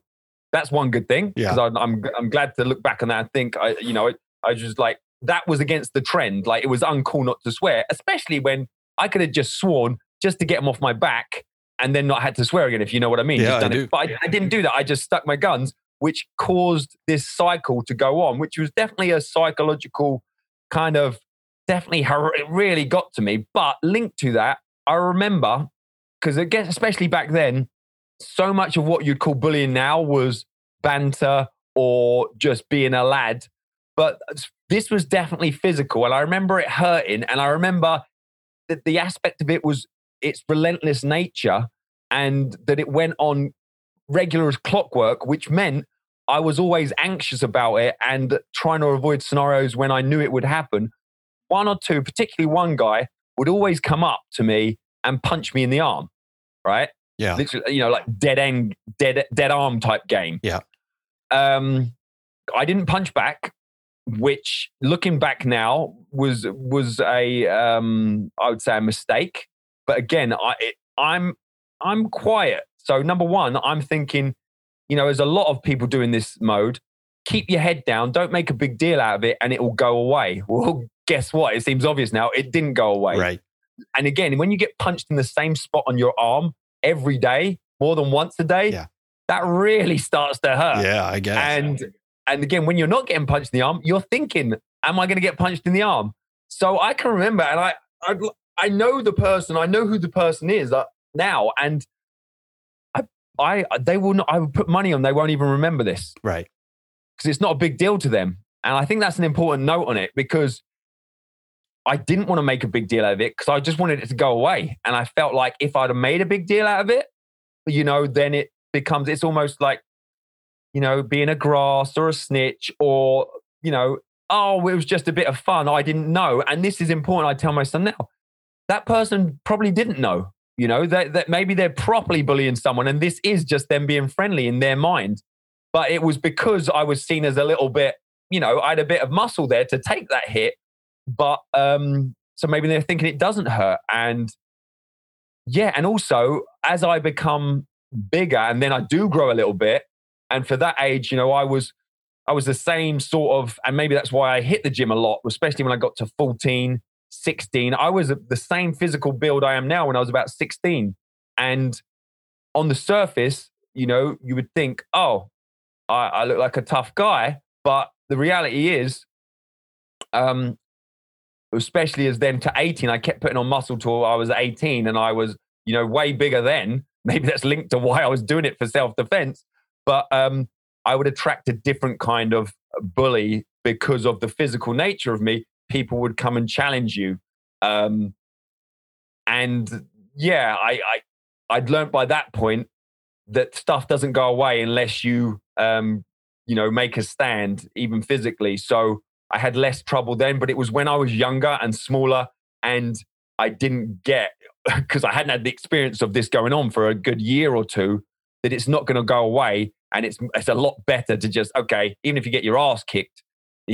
that's one good thing Yeah. because I'm, I'm I'm glad to look back on that and think I you know I was just like that was against the trend. Like it was uncool not to swear, especially when I could have just sworn just to get them off my back and then not had to swear again, if you know what I mean. Yeah, Just I do. It. But I, I didn't do that. I just stuck my guns, which caused this cycle to go on, which was definitely a psychological kind of definitely it really got to me. But linked to that, I remember because again, especially back then, so much of what you'd call bullying now was banter or just being a lad. But this was definitely physical. And I remember it hurting. And I remember that the aspect of it was its relentless nature and that it went on regular as clockwork, which meant I was always anxious about it and trying to avoid scenarios when I knew it would happen. One or two, particularly one guy, would always come up to me and punch me in the arm, right? Yeah. literally, you know, like dead end, dead dead arm type game. Yeah. Um, I didn't punch back, which looking back now was was a um, I would say a mistake. But again, I it, I'm I'm quiet. So number one, I'm thinking, you know, there's a lot of people doing this mode. Keep your head down. Don't make a big deal out of it, and it will go away. Well, guess what? It seems obvious now. It didn't go away. Right. And again, when you get punched in the same spot on your arm every day, more than once a day, Yeah. that really starts to hurt. Yeah, I guess. And and again, when you're not getting punched in the arm, you're thinking, "Am I going to get punched in the arm?" So I can remember, and I I, I know the person, I know who the person is uh, now, and I I they will not. I would put money on they won't even remember this right. because it's not a big deal to them. And I think that's an important note on it because I didn't want to make a big deal out of it because I just wanted it to go away. And I felt like if I'd have made a big deal out of it, you know, then it becomes, it's almost like, you know, being a grass or a snitch or, you know, oh, it was just a bit of fun. I didn't know. And this is important. I tell my son now that person probably didn't know. You know, that, that maybe they're properly bullying someone and this is just them being friendly in their mind. But it was because I was seen as a little bit, you know, I had a bit of muscle there to take that hit. But um, so maybe they're thinking it doesn't hurt. And yeah, and also as I become bigger and then I do grow a little bit, and for that age, you know, I was I was the same sort of, and maybe that's why I hit the gym a lot, especially when I got to 14, 16. I was the same physical build I am now when I was about 16. And on the surface, you know, you would think, oh, I, I look like a tough guy. But the reality is, um, especially as then to 18, I kept putting on muscle till I was 18 and I was, you know, way bigger then. Maybe that's linked to why I was doing it for self defense. But um, I would attract a different kind of bully because of the physical nature of me. People would come and challenge you. Um, and yeah, I, I, I'd learned by that point that stuff doesn't go away unless you, um, you know, make a stand, even physically. So I had less trouble then, but it was when I was younger and smaller and I didn't get, because I hadn't had the experience of this going on for a good year or two, that it's not going to go away. And it's, it's a lot better to just, okay, even if you get your ass kicked,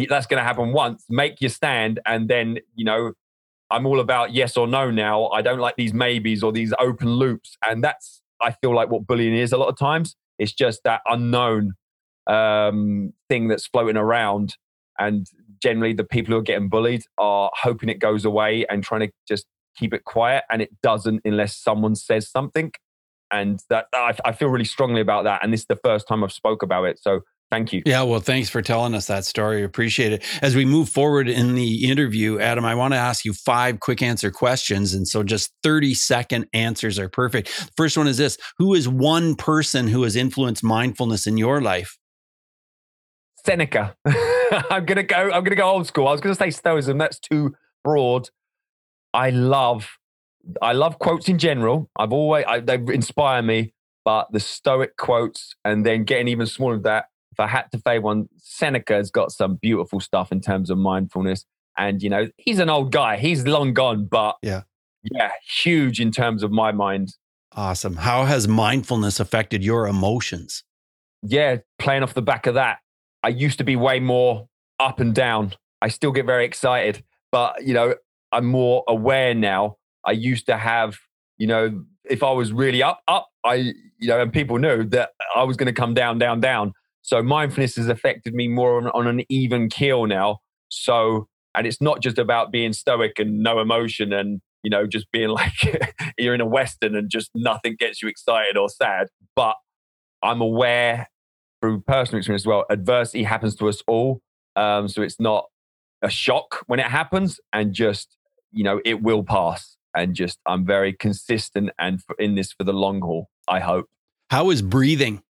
that's going to happen once. Make your stand. And then, you know, I'm all about yes or no now. I don't like these maybes or these open loops. And that's, I feel like what bullying is a lot of times. It's just that unknown um, thing that's floating around. And generally, the people who are getting bullied are hoping it goes away and trying to just keep it quiet. And it doesn't unless someone says something and that I, I feel really strongly about that. And this is the first time I've spoke about it. So thank you. Yeah, well, thanks for telling us that story. Appreciate it. As we move forward in the interview, Adam, I want to ask you five quick answer questions. And so just 30 second answers are perfect. First one is this Who is one person who has influenced mindfulness in your life? Seneca. I'm gonna go, I'm gonna go old school. I was gonna say Stoicism, that's too broad. I love I love quotes in general. I've always I, they inspire me, but the Stoic quotes, and then getting even smaller than that. If I had to fade one, Seneca has got some beautiful stuff in terms of mindfulness. And you know, he's an old guy. He's long gone, but yeah, yeah, huge in terms of my mind. Awesome. How has mindfulness affected your emotions? Yeah, playing off the back of that. I used to be way more up and down. I still get very excited, but you know, I'm more aware now I used to have, you know, if I was really up, up, I, you know, and people knew that I was going to come down, down, down. So mindfulness has affected me more on, on an even keel now. So, and it's not just about being stoic and no emotion and, you know, just being like you're in a Western and just nothing gets you excited or sad. But I'm aware through personal experience as well, adversity happens to us all. Um, so it's not a shock when it happens and just, you know, it will pass and just I'm very consistent and in this for the long haul. I hope. How is breathing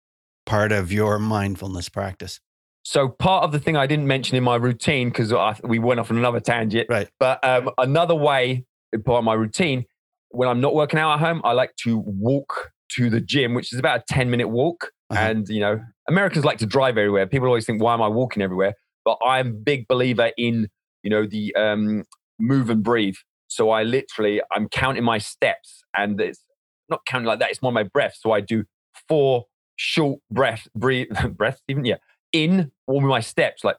part of your mindfulness practice? So part of the thing I didn't mention in my routine because we went off on another tangent. Right. But um, another way part of my routine when I'm not working out at home, I like to walk to the gym, which is about a 10 minute walk. Uh-huh. And, you know, Americans like to drive everywhere. People always think, why am I walking everywhere? But I'm a big believer in, you know, the um, move and breathe. So I literally, I'm counting my steps and it's not counting like that. It's more my breath. So I do four short breath, breathe, breaths even. Yeah. In all my steps, like,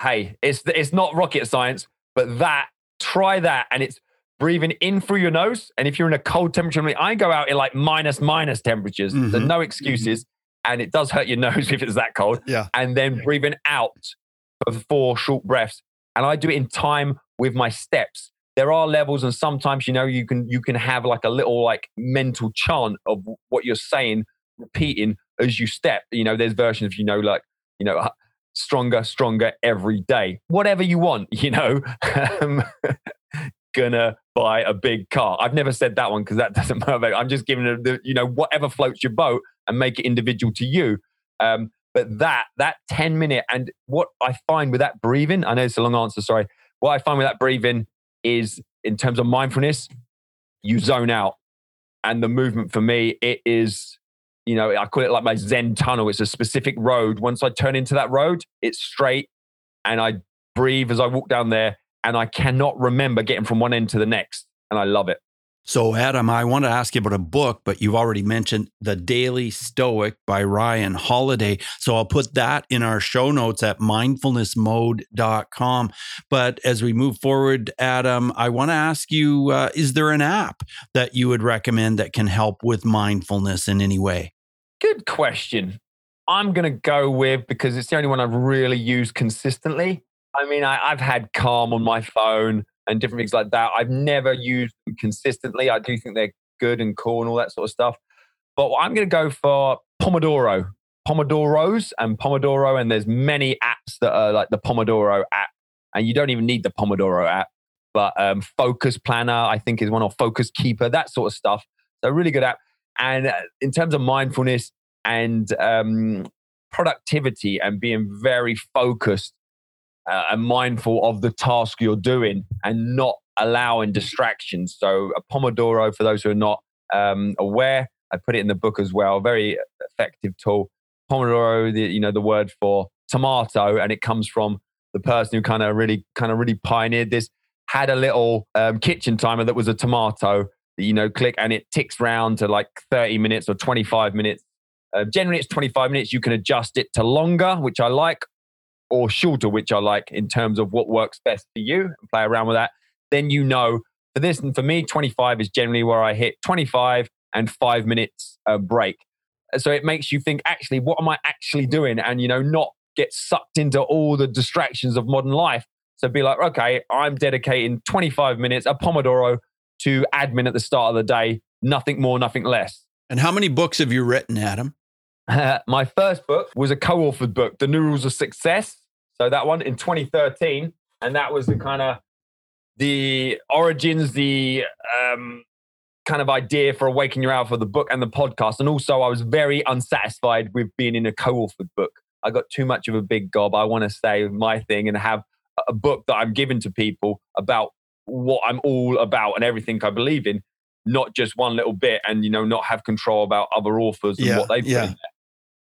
hey, it's, it's not rocket science, but that, try that. And it's breathing in through your nose. And if you're in a cold temperature, I go out in like minus, minus temperatures. Mm-hmm. There's no excuses and it does hurt your nose if it's that cold. Yeah. And then breathing out for four short breaths. And I do it in time with my steps. There are levels, and sometimes you know you can you can have like a little like mental chant of what you're saying, repeating as you step. You know, there's versions of you know like you know stronger, stronger every day, whatever you want. You know, um, gonna buy a big car. I've never said that one because that doesn't motivate. I'm just giving it the, you know, whatever floats your boat and make it individual to you. Um, but that, that 10 minute and what I find with that breathing, I know it's a long answer, sorry. What I find with that breathing is in terms of mindfulness, you zone out. And the movement for me, it is, you know, I call it like my Zen tunnel. It's a specific road. Once I turn into that road, it's straight and I breathe as I walk down there and I cannot remember getting from one end to the next. And I love it. So, Adam, I want to ask you about a book, but you've already mentioned The Daily Stoic by Ryan Holiday. So, I'll put that in our show notes at mindfulnessmode.com. But as we move forward, Adam, I want to ask you uh, is there an app that you would recommend that can help with mindfulness in any way? Good question. I'm going to go with because it's the only one I've really used consistently. I mean, I, have had Calm on my phone and different things like that. I've never used them consistently. I do think they're good and cool and all that sort of stuff. But I'm going to go for Pomodoro, Pomodoros and Pomodoro. And there's many apps that are like the Pomodoro app. And you don't even need the Pomodoro app. But um, Focus Planner, I think, is one, or Focus Keeper, that sort of stuff. So, really good app. And uh, in terms of mindfulness and um, productivity and being very focused uh, and mindful of the task you're doing and not allowing distractions. So, a Pomodoro, for those who are not um, aware, I put it in the book as well. Very effective tool. Pomodoro, the, you know, the word for tomato, and it comes from the person who kind of really, kind of really pioneered this. Had a little um, kitchen timer that was a tomato. You know, click and it ticks round to like 30 minutes or 25 minutes. Uh, generally, it's 25 minutes. You can adjust it to longer, which I like, or shorter, which I like in terms of what works best for you and play around with that, then you know for this and for me, 25 is generally where I hit 25 and five minutes uh, break. So it makes you think, actually, what am I actually doing? And, you know, not get sucked into all the distractions of modern life. So be like, okay, I'm dedicating 25 minutes, a Pomodoro to admin at the start of the day, nothing more, nothing less. And how many books have you written, Adam? my first book was a co-authored book, The New Rules of Success. So that one in 2013, and that was the kind of the origins, the um, kind of idea for Awaken Your Alpha, the book and the podcast. And also, I was very unsatisfied with being in a co-authored book. I got too much of a big gob. I want to say my thing and have a book that I'm giving to people about what I'm all about and everything I believe in, not just one little bit, and you know, not have control about other authors and yeah, what they've yeah.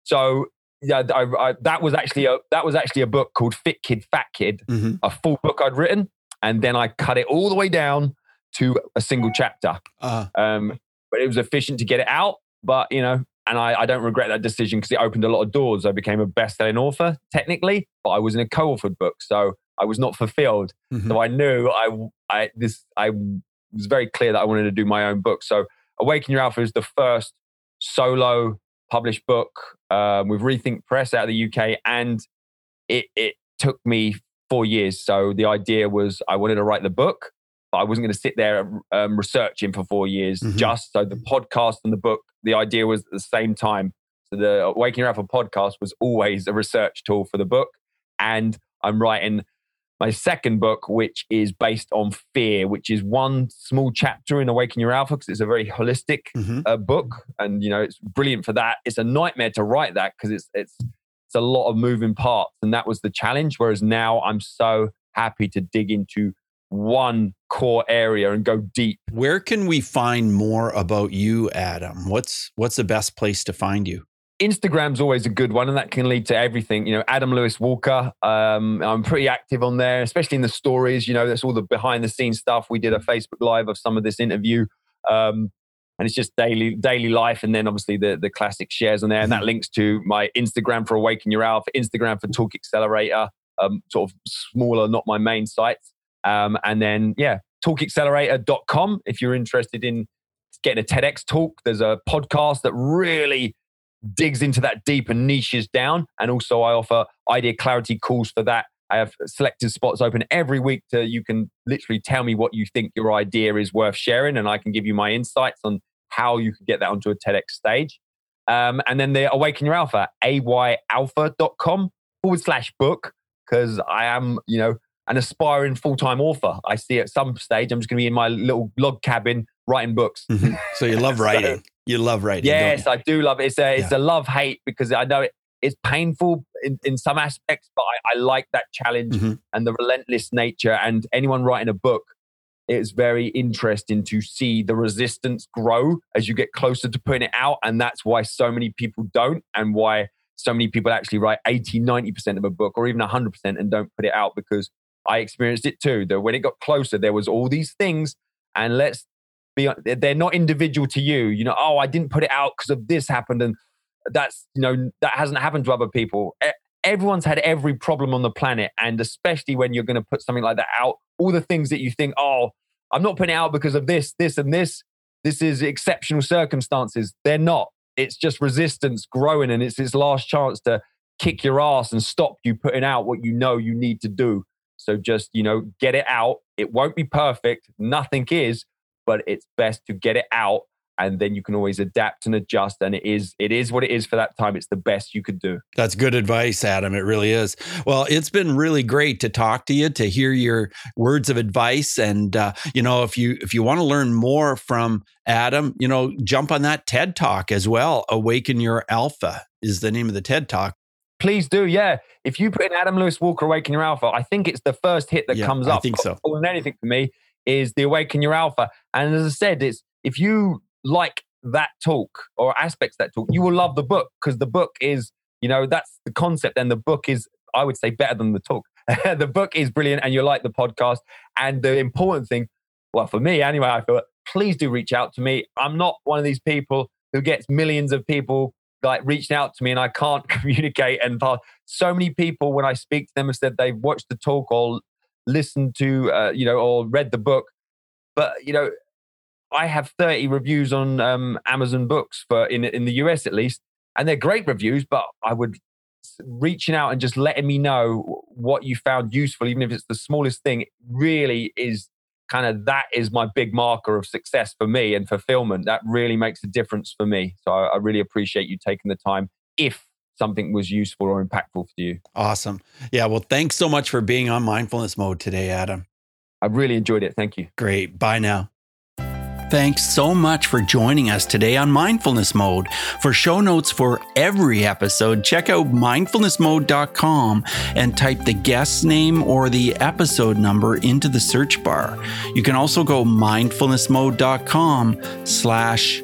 So yeah, I, I, that was actually a that was actually a book called Fit Kid Fat Kid, mm-hmm. a full book I'd written, and then I cut it all the way down to a single chapter. Uh, Um, but it was efficient to get it out. But you know, and I, I don't regret that decision because it opened a lot of doors. I became a best-selling author technically, but I was in a co-authored book, so I was not fulfilled. mhm. So I knew I I this I was very clear that I wanted to do my own book. So Awaken Your Alpha is the first solo published book um, with Rethink Press out of the UK, and it it took me four years. So the idea was I wanted to write the book, but I wasn't going to sit there um, researching for four years. Mhm. Just so the podcast and the book, the idea was at the same time. So the Awaken Your Alpha podcast was always a research tool for the book, and I'm writing my second book, which is based on fear, which is one small chapter in Awaken Your Alpha because it's a very holistic mhm. uh, book, and you know it's brilliant for that. It's a nightmare to write that because it's it's it's a lot of moving parts, and that was the challenge. Whereas now I'm so happy to dig into one core area and go deep. Where can we find more about you, Adam? What's what's the best place to find you? Instagram's always a good one, and that can lead to everything. You know, Adam Lewis Walker. Um, I'm pretty active on there, especially in the stories. You know, that's all the behind the scenes stuff. We did a Facebook live of some of this interview, um, and it's just daily daily life, and then obviously the the classic shares on there, and that links to my Instagram for Awaken Your Alpha, Instagram for Talk Accelerator, um, sort of smaller, not my main sites, um, and then yeah, talkaccelerator.com if you're interested in getting a TEDx talk. There's a podcast that really digs into that deep and niches down. And also, I offer idea clarity calls for that. I have selected spots open every week to you can literally tell me what you think your idea is worth sharing, and I can give you my insights on how you can get that onto a TEDx stage. Um, and then the Awaken Your Alpha, ayalpha.com forward slash book, because I am, you know, an aspiring full time author. I see at some stage I'm just going to be in my little log cabin writing books. Mhm. So you love So- writing. You love writing. Yes. I do love it. It's a it's a love hate because I know it, it's painful in, in some aspects, but I, I like that challenge Mhm. and the relentless nature. And anyone writing a book, it's very interesting to see the resistance grow as you get closer to putting it out. And that's why so many people don't, and why so many people actually write 80, 90% of a book or even 100% and don't put it out because I experienced it too. That when it got closer, there was all these things, and let's be they're not individual to you. You know, oh, I didn't put it out because of this happened, and that's you know that hasn't happened to other people. Everyone's had every problem on the planet, and especially when you're going to put something like that out, all the things that you think, oh, I'm not putting it out because of this, this, and this. This is exceptional circumstances. They're not. It's just resistance growing, and it's its last chance to kick your ass and stop you putting out what you know you need to do. So just, you know, get it out. It won't be perfect. Nothing is, but it's best to get it out and then you can always adapt and adjust and it is it is what it is for that time it's the best you could do that's good advice adam it really is well it's been really great to talk to you to hear your words of advice and uh, you know if you if you want to learn more from adam you know jump on that ted talk as well awaken your alpha is the name of the ted talk Please do, yeah. If you put in Adam Lewis Walker Awaken Your Alpha, I think it's the first hit that yeah, comes up. I think so. More than anything for me is the Awaken Your Alpha. And as I said, it's if you like that talk or aspects that talk, you will love the book because the book is, you know, that's the concept. And the book is, I would say, better than the talk. the book is brilliant and you like the podcast. And the important thing, well, for me anyway, I feel please do reach out to me. I'm not one of these people who gets millions of people like reaching out to me and I can't communicate. And so many people, when I speak to them, have said they've watched the talk or listened to, uh, you know, or read the book. But you know, I have 30 reviews on um, Amazon Books for in in the US at least, and they're great reviews. But I would reaching out and just letting me know what you found useful, even if it's the smallest thing, really is kind of that is my big marker of success for me and fulfillment. That really makes a difference for me. So I, I really appreciate you taking the time. If something was useful or impactful for you. Awesome. Yeah. Well, thanks so much for being on mindfulness mode today, Adam. I really enjoyed it. Thank you. Great. Bye now. Thanks so much for joining us today on Mindfulness Mode. For show notes for every episode, check out mindfulnessmode.com and type the guest name or the episode number into the search bar. You can also go mindfulnessmode.com slash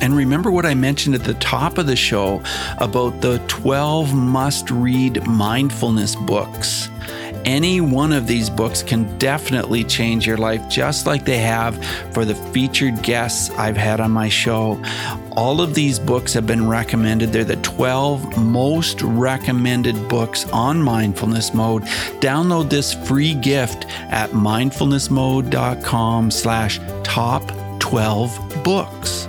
And remember what I mentioned at the top of the show about the 12 must read mindfulness books. Any one of these books can definitely change your life, just like they have for the featured guests I've had on my show. All of these books have been recommended. They're the 12 most recommended books on mindfulness mode. Download this free gift at mindfulnessmode.com slash top 12 books.